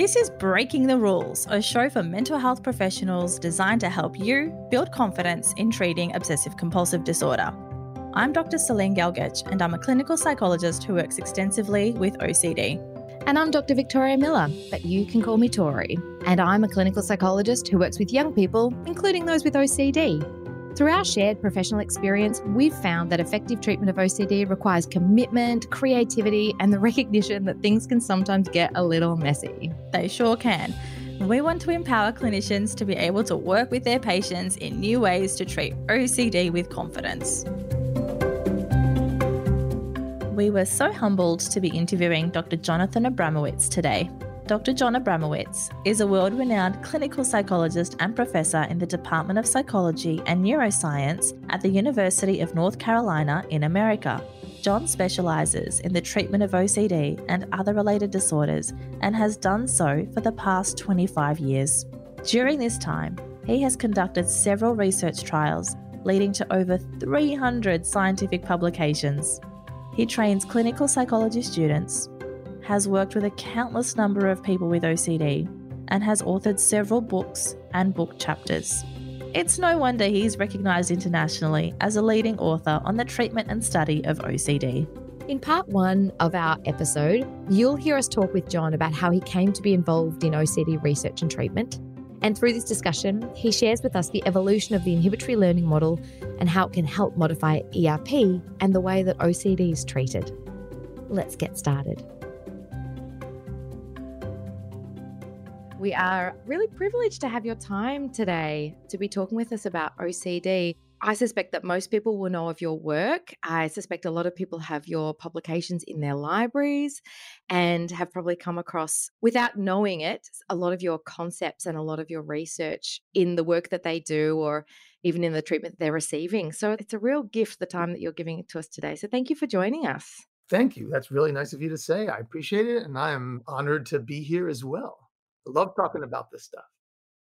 This is Breaking the Rules, a show for mental health professionals designed to help you build confidence in treating obsessive compulsive disorder. I'm Dr. Celin Gelgec, and I'm a clinical psychologist who works extensively with OCD. And I'm Dr. Victoria Miller, but you can call me Tori. And I'm a clinical psychologist who works with young people, including those with OCD. Through our shared professional experience, we've found that effective treatment of OCD requires commitment, creativity, and the recognition that things can sometimes get a little messy. They sure can. We want to empower clinicians to be able to work with their patients in new ways to treat OCD with confidence. We were so humbled to be interviewing Dr. Jonathan Abramowitz today. Dr. Jon Abramowitz is a world renowned clinical psychologist and professor in the Department of Psychology and Neuroscience at the University of North Carolina in America. Jon specializes in the treatment of OCD and other related disorders and has done so for the past 25 years. During this time, he has conducted several research trials leading to over 300 scientific publications. He trains clinical psychology students, has worked with a countless number of people with OCD, and has authored several books and book chapters. It's no wonder he's recognised internationally as a leading author on the treatment and study of OCD. In part one of our episode, you'll hear us talk with Jon about how he came to be involved in OCD research and treatment. And through this discussion, he shares with us the evolution of the inhibitory learning model and how it can help modify ERP and the way that OCD is treated. Let's get started. We are really privileged to have your time today to be talking with us about OCD. I suspect that most people will know of your work. I suspect a lot of people have your publications in their libraries and have probably come across, without knowing it, a lot of your concepts and a lot of your research in the work that they do or even in the treatment they're receiving. So it's a real gift the time that you're giving it to us today. So thank you for joining us. Thank you. That's really nice of you to say. I appreciate it. And I am honored to be here as well. Love talking about this stuff.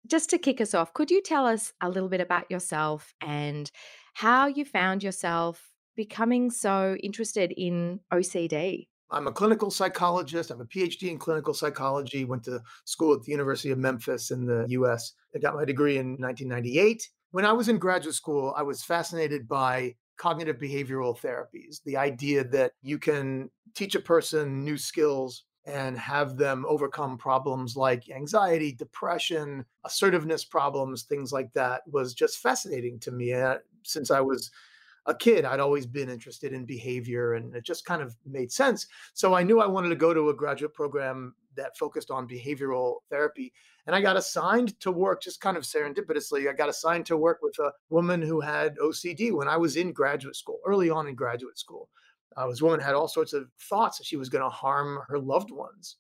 Just to kick us off, could you tell us a little bit about yourself and how you found yourself becoming so interested in OCD? I'm a clinical psychologist. I have a PhD in clinical psychology. Went to school at the University of Memphis in the US. I got my degree in 1998. When I was in graduate school, I was fascinated by cognitive behavioral therapies, the idea that you can teach a person new skills and have them overcome problems like anxiety, depression, assertiveness problems, things like that was just fascinating to me. Uh, since I was a kid, I'd always been interested in behavior and it just kind of made sense. So I knew I wanted to go to a graduate program that focused on behavioral therapy. And I got assigned to work just kind of serendipitously. I got assigned to work with a woman who had OCD when I was in graduate school, early on in graduate school. Uh, this woman had all sorts of thoughts that she was going to harm her loved ones.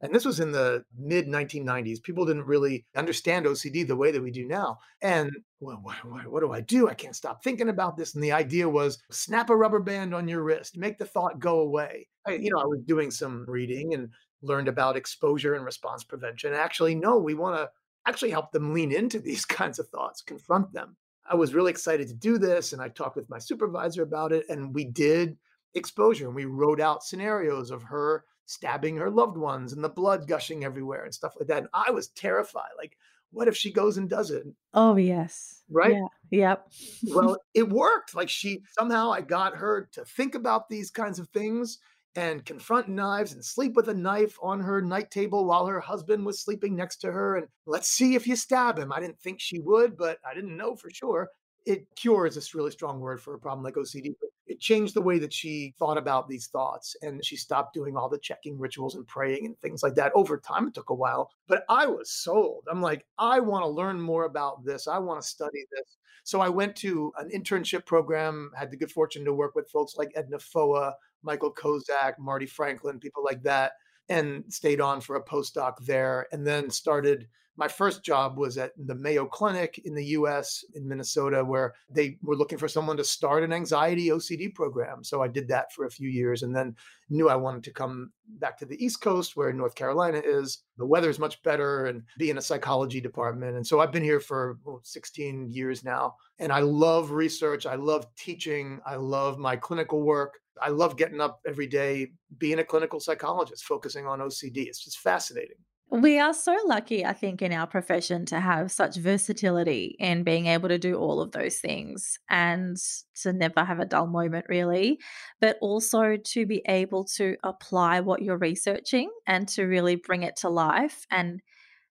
And this was in the mid 1990s. People didn't really understand OCD the way that we do now. And well, what, what, what, do I do? I can't stop thinking about this. And the idea was snap a rubber band on your wrist, make the thought go away. I, you know, I was doing some reading and learned about exposure and response prevention. Actually, no, we want to actually help them lean into these kinds of thoughts, confront them. I was really excited to do this. And I talked with my supervisor about it. And we did exposure. And we wrote out scenarios of her stabbing her loved ones and the blood gushing everywhere and stuff like that. And I was terrified. Like, what if she goes and does it? Oh, yes. Right? Yeah. Yep. well, it worked. Like, she somehow I got her to think about these kinds of things and confront knives and sleep with a knife on her night table while her husband was sleeping next to her. And let's see if you stab him. I didn't think she would, but I didn't know for sure. It cures is a really strong word for a problem like OCD, but it changed the way that she thought about these thoughts and she stopped doing all the checking rituals and praying and things like that. Over time it took a while but i was sold. I'm like i want to learn more about this. I want to study this. So i went to an internship program had the good fortune to work with folks like edna foa michael kozak marty franklin people like that and stayed on for a postdoc there and then started my first job was at the Mayo Clinic in the US in Minnesota, where they were looking for someone to start an anxiety OCD program. So I did that for a few years and then knew I wanted to come back to the East Coast where North Carolina is. The weather is much better and be in a psychology department. And so I've been here for 16 years now. And I love research. I love teaching. I love my clinical work. I love getting up every day, being a clinical psychologist, focusing on OCD. It's just fascinating. We are so lucky, I think, in our profession to have such versatility in being able to do all of those things and to never have a dull moment, really, but also to be able to apply what you're researching and to really bring it to life and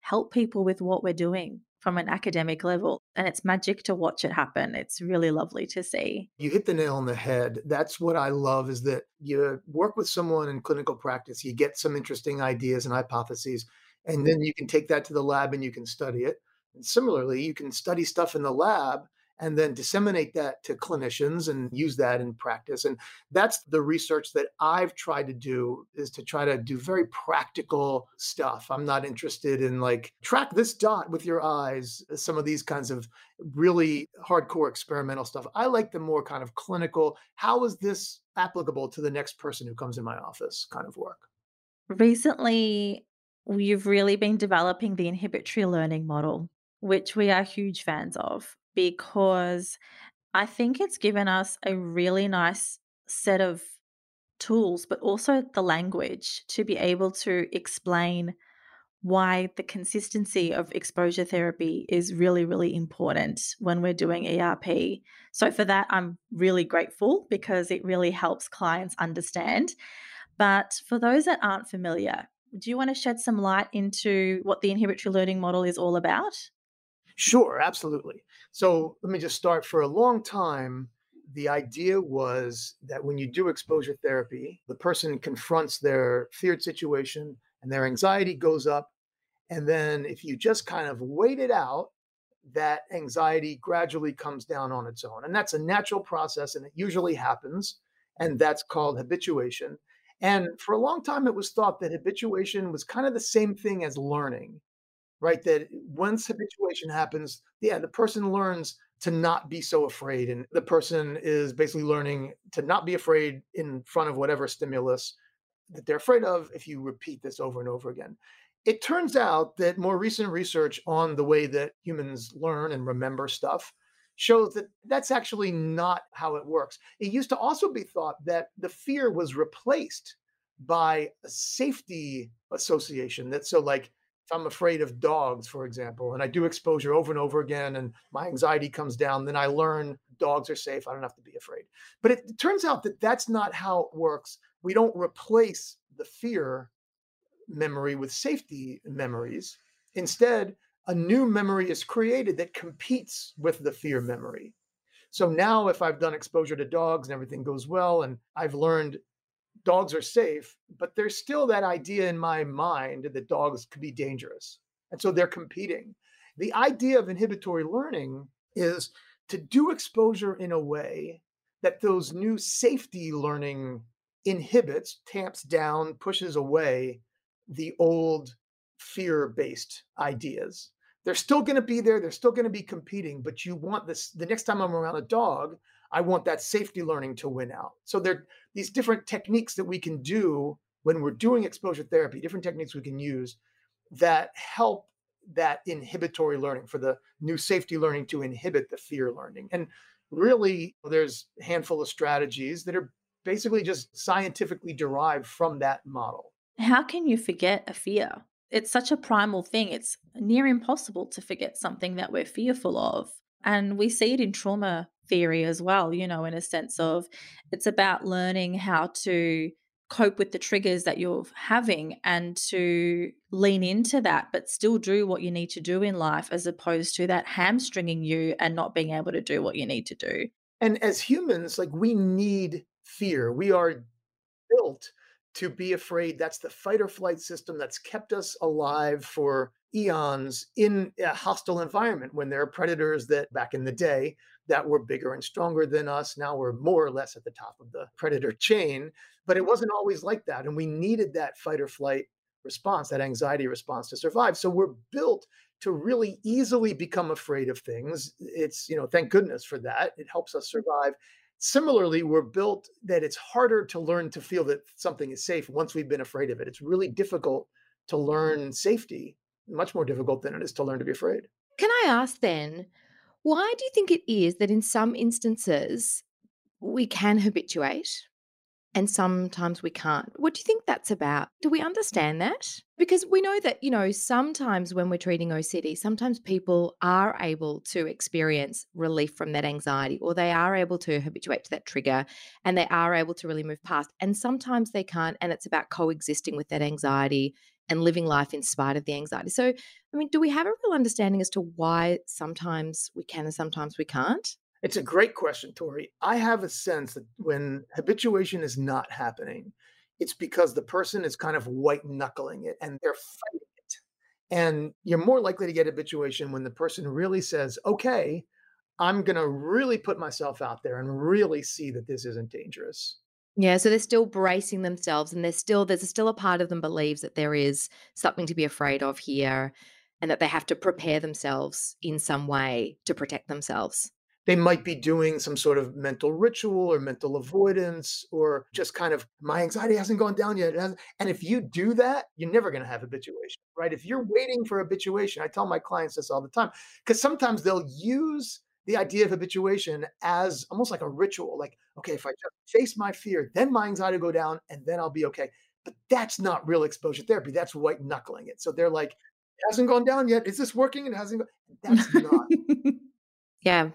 help people with what we're doing from an academic level. And it's magic to watch it happen. It's really lovely to see. You hit the nail on the head. That's what I love is that you work with someone in clinical practice, you get some interesting ideas and hypotheses, and then you can take that to the lab and you can study it. And similarly, you can study stuff in the lab and then disseminate that to clinicians and use that in practice. And that's the research that i've tried to do is to try to do very practical stuff. I'm not interested in like track this dot with your eyes uh, some of these kinds of really hardcore experimental stuff. I like the more kind of clinical how is this applicable to the next person who comes in my office kind of work. Recently we've really been developing the inhibitory learning model which we are huge fans of because I think it's given us a really nice set of tools, but also the language to be able to explain why the consistency of exposure therapy is really, really important when we're doing ERP. So, for that, I'm really grateful because it really helps clients understand. But for those that aren't familiar, do you want to shed some light into what the inhibitory learning model is all about? Sure, absolutely. So let me just start. For a long time, the idea was that when you do exposure therapy, the person confronts their feared situation and their anxiety goes up. And then if you just kind of wait it out, that anxiety gradually comes down on its own. And that's a natural process and it usually happens. And that's called habituation. And for a long time, it was thought that habituation was kind of the same thing as learning right? That once habituation happens, yeah, the person learns to not be so afraid. And the person is basically learning to not be afraid in front of whatever stimulus that they're afraid of if you repeat this over and over again. It turns out that more recent research on the way that humans learn and remember stuff shows that that's actually not how it works. It used to also be thought that the fear was replaced by a safety association that so like if I'm afraid of dogs, for example, and I do exposure over and over again and my anxiety comes down, then I learn dogs are safe. I don't have to be afraid. But it turns out that that's not how it works. We don't replace the fear memory with safety memories. Instead, a new memory is created that competes with the fear memory. So now, if I've done exposure to dogs and everything goes well, and I've learned dogs are safe, but there's still that idea in my mind that dogs could be dangerous. And so they're competing. The idea of inhibitory learning is to do exposure in a way that those new safety learning inhibits, tamps down, pushes away the old fear based ideas. They're still going to be there, they're still going to be competing, but you want this the next time I'm around a dog, I want that safety learning to win out. So there are these different techniques that we can do when we're doing exposure therapy, different techniques we can use that help that inhibitory learning for the new safety learning to inhibit the fear learning. And really, there's a handful of strategies that are basically just scientifically derived from that model. How can you forget a fear? It's such a primal thing. It's near impossible to forget something that we're fearful of. And we see it in trauma theory as well, you know, in a sense of it's about learning how to cope with the triggers that you're having and to lean into that, but still do what you need to do in life as opposed to that hamstringing you and not being able to do what you need to do. And as humans, like we need fear. We are built to be afraid. That's the fight or flight system that's kept us alive for eons in a hostile environment when there are predators that back in the day that were bigger and stronger than us. Now we're more or less at the top of the predator chain, but it wasn't always like that. And we needed that fight or flight response, that anxiety response to survive. So we're built to really easily become afraid of things. It's, you know, thank goodness for that. It helps us survive. Similarly, we're built that it's harder to learn to feel that something is safe once we've been afraid of it. It's really difficult to learn safety, much more difficult than it is to learn to be afraid. Can I ask then, why do you think it is that in some instances we can habituate and sometimes we can't. What do you think that's about? Do we understand that? Because we know that, you know, sometimes when we're treating OCD, sometimes people are able to experience relief from that anxiety or they are able to habituate to that trigger and they are able to really move past. And sometimes they can't. And it's about coexisting with that anxiety and living life in spite of the anxiety. So, I mean, do we have a real understanding as to why sometimes we can and sometimes we can't? It's a great question, Tori. I have a sense that when habituation is not happening, it's because the person is kind of white knuckling it and they're fighting it. And you're more likely to get habituation when the person really says, okay, I'm going to really put myself out there and really see that this isn't dangerous. Yeah, so they're still bracing themselves and there's still there's still a part of them believes that there is something to be afraid of here and that they have to prepare themselves in some way to protect themselves they might be doing some sort of mental ritual or mental avoidance or just kind of my anxiety hasn't gone down yet and if you do that you're never going to have habituation right? If you're waiting for habituation i tell my clients this all the time because sometimes they'll use the idea of habituation as almost like a ritual like okay if i just face my fear then my anxiety will go down and then i'll be okay but that's not real exposure therapy that's white knuckling it so they're like it hasn't gone down yet is this working? It hasn't gone that's not yeah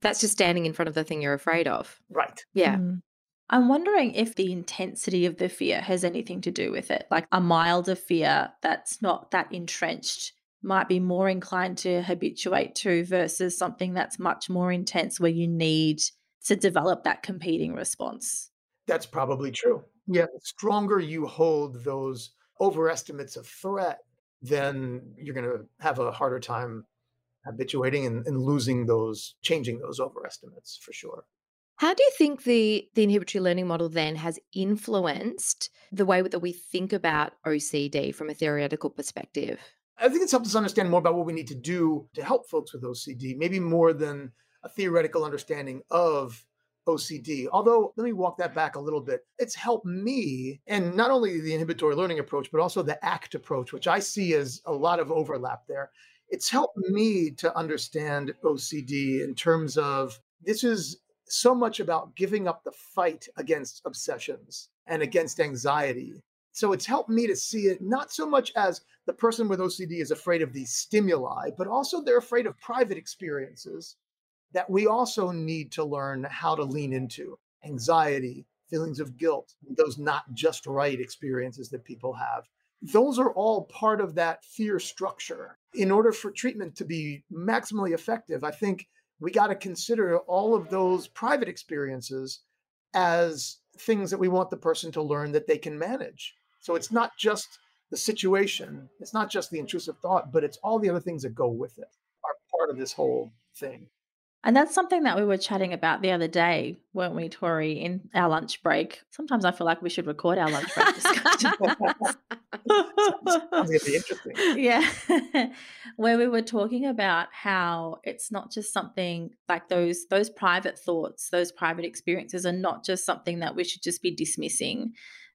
that's just standing in front of the thing you're afraid of. Right. Yeah. Mm. I'm wondering if the intensity of the fear has anything to do with it. Like a milder fear that's not that entrenched might be more inclined to habituate to versus something that's much more intense where you need to develop that competing response. That's probably true. Yeah, the stronger you hold those overestimates of threat, then you're going to have a harder time habituating and, and losing those, changing those overestimates for sure. How do you think the the inhibitory learning model then has influenced the way that we think about OCD from a theoretical perspective? I think it's helped us understand more about what we need to do to help folks with OCD, maybe more than a theoretical understanding of OCD. Although, let me walk that back a little bit. It's helped me, and not only the inhibitory learning approach, but also the ACT approach, which I see as a lot of overlap there it's helped me to understand OCD in terms of this is so much about giving up the fight against obsessions and against anxiety. So it's helped me to see it not so much as the person with OCD is afraid of these stimuli, but also they're afraid of private experiences that we also need to learn how to lean into anxiety, feelings of guilt, those not just right experiences that people have those are all part of that fear structure. In order for treatment to be maximally effective, I think we got to consider all of those private experiences as things that we want the person to learn that they can manage. So it's not just the situation, it's not just the intrusive thought, but it's all the other things that go with it are part of this whole thing. And that's something that we were chatting about the other day, weren't we, Tori, in our lunch break? Sometimes I feel like we should record our lunch break discussion. Interesting. Yeah. Where we were talking about how it's not just something like those those private thoughts, those private experiences are not just something that we should just be dismissing,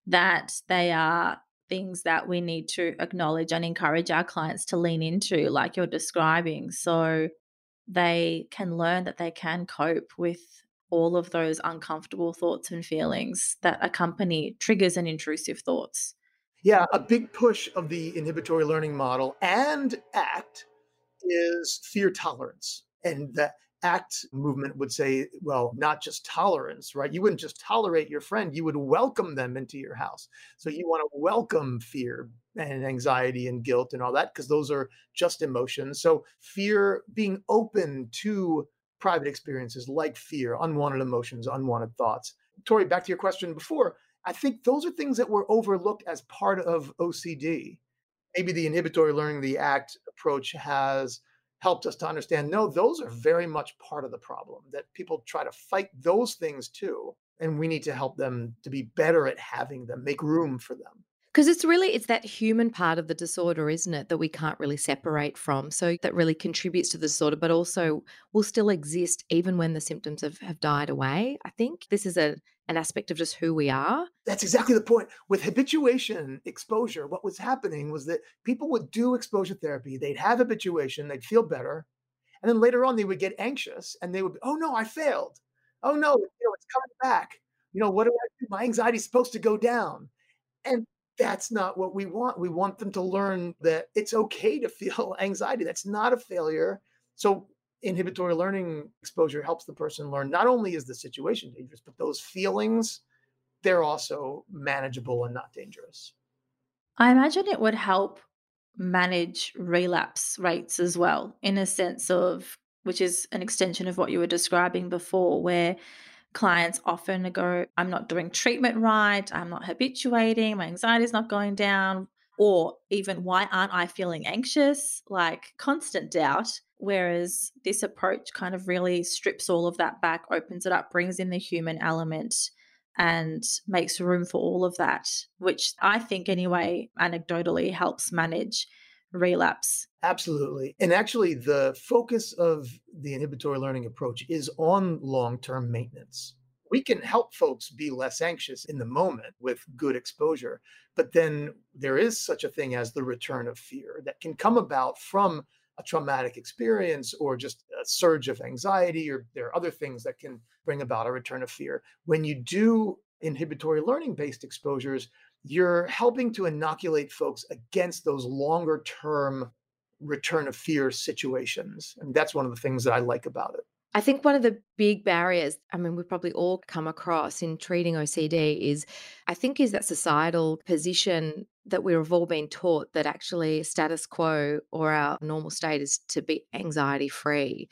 that they are things that we need to acknowledge and encourage our clients to lean into, like you're describing. So they can learn that they can cope with all of those uncomfortable thoughts and feelings that accompany triggers and intrusive thoughts. Yeah, a big push of the inhibitory learning model and ACT is fear tolerance. And the ACT movement would say, well, not just tolerance, right? You wouldn't just tolerate your friend, you would welcome them into your house. So you want to welcome fear and anxiety and guilt and all that, because those are just emotions. So fear, being open to private experiences like fear, unwanted emotions, unwanted thoughts. Tori, back to your question before, I think those are things that were overlooked as part of OCD. Maybe the inhibitory learning, the ACT approach has helped us to understand no, those are very much part of the problem, that people try to fight those things too. And we need to help them to be better at having them, make room for them because it's really it's that human part of the disorder isn't it that we can't really separate from so that really contributes to the disorder but also will still exist even when the symptoms have, have died away i think this is a an aspect of just who we are that's exactly the point with habituation exposure what was happening was that people would do exposure therapy they'd have habituation they'd feel better and then later on they would get anxious and they would be, oh no i failed oh no you know it's coming back You know, what do I do? My anxiety is supposed to go down. And that's not what we want. We want them to learn that it's okay to feel anxiety. That's not a failure. So, inhibitory learning exposure helps the person learn not only is the situation dangerous, but those feelings, they're also manageable and not dangerous. I imagine it would help manage relapse rates as well, in a sense of, which is an extension of what you were describing before, where clients often go, I'm not doing treatment right, I'm not habituating, my anxiety is not going down, or even why aren't I feeling anxious? Like constant doubt. Whereas this approach kind of really strips all of that back, opens it up, brings in the human element, and makes room for all of that, which I think, anyway, anecdotally helps manage relapse. Absolutely. And actually, the focus of the inhibitory learning approach is on long term maintenance. We can help folks be less anxious in the moment with good exposure. But then there is such a thing as the return of fear that can come about from a traumatic experience or just a surge of anxiety, or there are other things that can bring about a return of fear. When you do inhibitory learning based exposures, you're helping to inoculate folks against those longer term return of fear situations. And that's one of the things that I like about it. I think one of the big barriers, I mean, we've probably all come across in treating OCD is, I think, is that societal position that we've all been taught that actually status quo or our normal state is to be anxiety free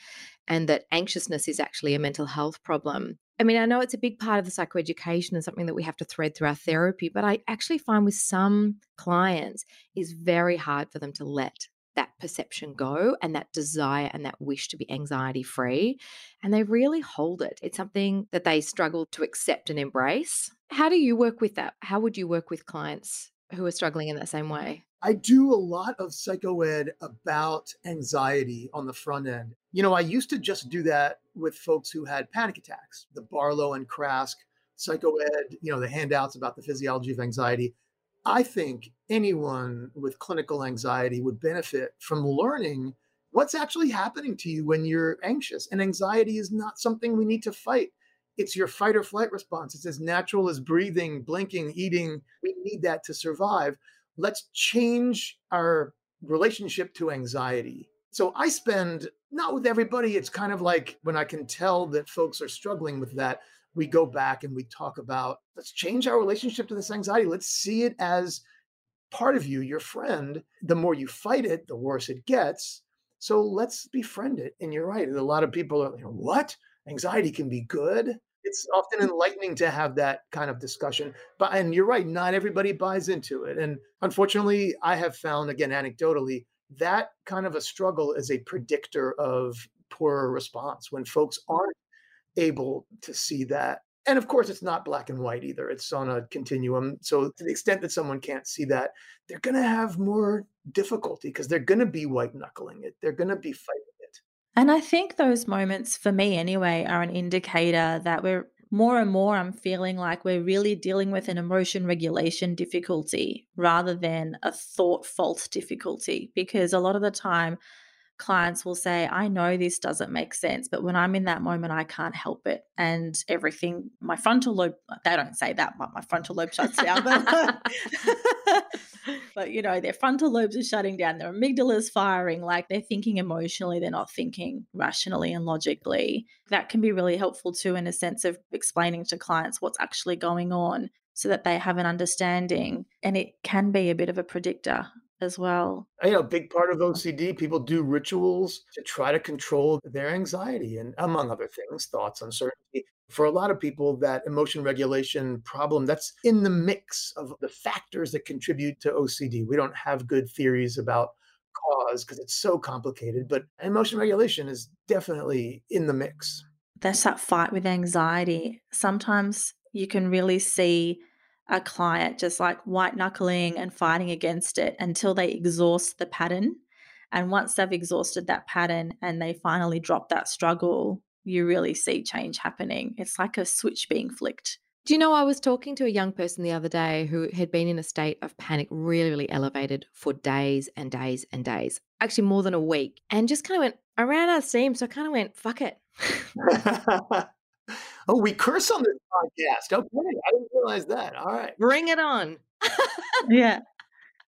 and that anxiousness is actually a mental health problem. I mean, I know it's a big part of the psychoeducation and something that we have to thread through our therapy, but I actually find with some clients is very hard for them to let that perception go and that desire and that wish to be anxiety free. And they really hold it. It's something that they struggle to accept and embrace. How do you work with that? How would you work with clients who are struggling in that same way? I do a lot of psychoed about anxiety on the front end. You know, I used to just do that with folks who had panic attacks, the Barlow and Craske psychoed, you know, the handouts about the physiology of anxiety. I think anyone with clinical anxiety would benefit from learning what's actually happening to you when you're anxious. And anxiety is not something we need to fight. It's your fight or flight response. It's as natural as breathing, blinking, eating. We need that to survive let's change our relationship to anxiety. So I spend, not with everybody, it's kind of like when I can tell that folks are struggling with that, we go back and we talk about let's change our relationship to this anxiety. Let's see it as part of you, your friend. The more you fight it, the worse it gets. So let's befriend it. And you're right. A lot of people are, you know, what? Anxiety can be good it's often mm. enlightening to have that kind of discussion. But and you're right, not everybody buys into it. And unfortunately, I have found again anecdotally that kind of a struggle is a predictor of poorer response when folks mm. aren't able to see that. And of course, it's not black and white either. It's on a continuum. So, to the extent that someone can't see that, they're going to have more difficulty because they're going to be white knuckling it. They're going to be fighting it. and I think those moments, for me anyway, are an indicator that we're more and more, I'm feeling like we're really dealing with an emotion regulation difficulty rather than a thought fault difficulty. Because a lot of the time, clients will say, I know this doesn't make sense, but when I'm in that moment, I can't help it. And everything, my frontal lobe, they don't say that, but my frontal lobe shuts down. But, you know, their frontal lobes are shutting down, their amygdala is firing, like they're thinking emotionally, they're not thinking rationally and logically. That can be really helpful too, in a sense of explaining to clients what's actually going on so that they have an understanding. And it can be a bit of a predictor as well. You know, a big part of um, OCD, people do rituals to try to control their anxiety and, among other things, thoughts, uncertainty. For a lot of people, that emotion regulation problem, that's in the mix of the factors that contribute to OCD. We don't have good theories about cause because it's so complicated, but emotion regulation is definitely in the mix. That's that fight with anxiety. Sometimes you can really see a client just like white knuckling and fighting against it until they exhaust the pattern. And once they've exhausted that pattern and they finally drop that struggle, you really see change happening. It's like a switch being flicked. Do you know, I was talking to a young person the other day who had been in a state of panic, really, really elevated for days and days and days, actually more than a week, and just kind of went, around our steam. So I kind of went, fuck it. Oh, we curse on this podcast. Okay, I didn't realize that. All right. Bring it on. Yeah.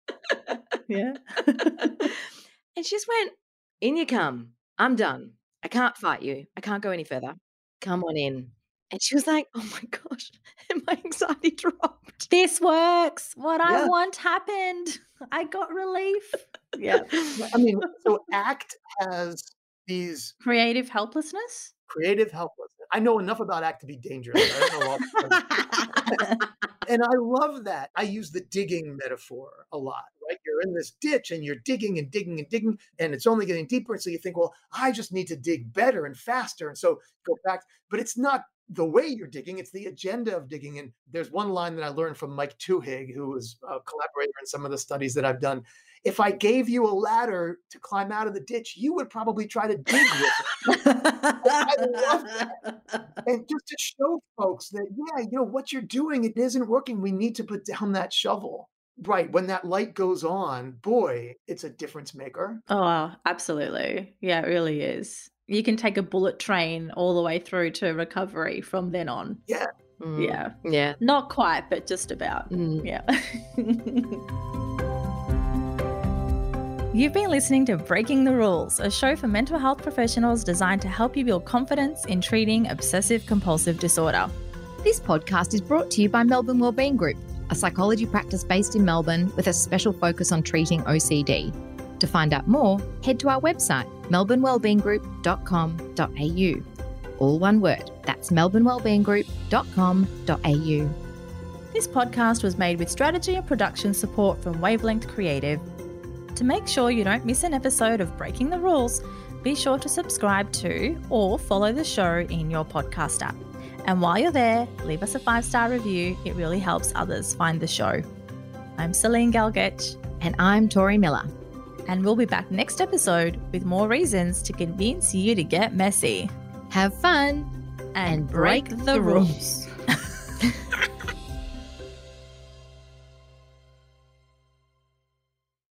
yeah. and she just went, In you come. I'm done. I can't fight you. I can't go any further. Come on in. And she was like, Oh my gosh. And my anxiety dropped. This works. What I want happened. I got relief. Yeah. I mean, so ACT has these Creative helplessness. Creative helplessness. I know enough about ACT to be dangerous. I don't know all the and I love that. I use the digging metaphor a lot, right? You're in this ditch and you're digging and digging and digging, and it's only getting deeper. And so you think, well, I just need to dig better and faster. And so go back, but it's not the way you're digging, it's the agenda of digging. And there's one line that I learned from Mike Twohig, who was a collaborator in some of the studies that I've done. If I gave you a ladder to climb out of the ditch, you would probably try to dig with it. love and just to show folks that yeah you know what you're doing it isn't working we need to put down that shovel right when that light goes on boy it's a difference maker Oh, absolutely. Yeah, it really is. You can take a bullet train all the way through to recovery from then on. Mm, Yeah. Yeah. Not quite, but just about. Mm. Yeah. You've been listening to Breaking the Rules, a show for mental health professionals designed to help you build confidence in treating obsessive compulsive disorder. This podcast is brought to you by Melbourne Wellbeing Group, a psychology practice based in Melbourne with a special focus on treating OCD. To find out more, head to our website, melbournewellbeinggroup.com.au. All one word. That's melbournewellbeinggroup.com.au. This podcast was made with strategy and production support from Wavelength Creative. To make sure you don't miss an episode of Breaking the Rules, be sure to subscribe to or follow the show in your podcast app. And while you're there, leave us a five star review. It really helps others find the show. I'm Celin Gelgec, And I'm Tori Miller. and we'll be back next episode with more reasons to convince you to get messy Have fun and break the rules.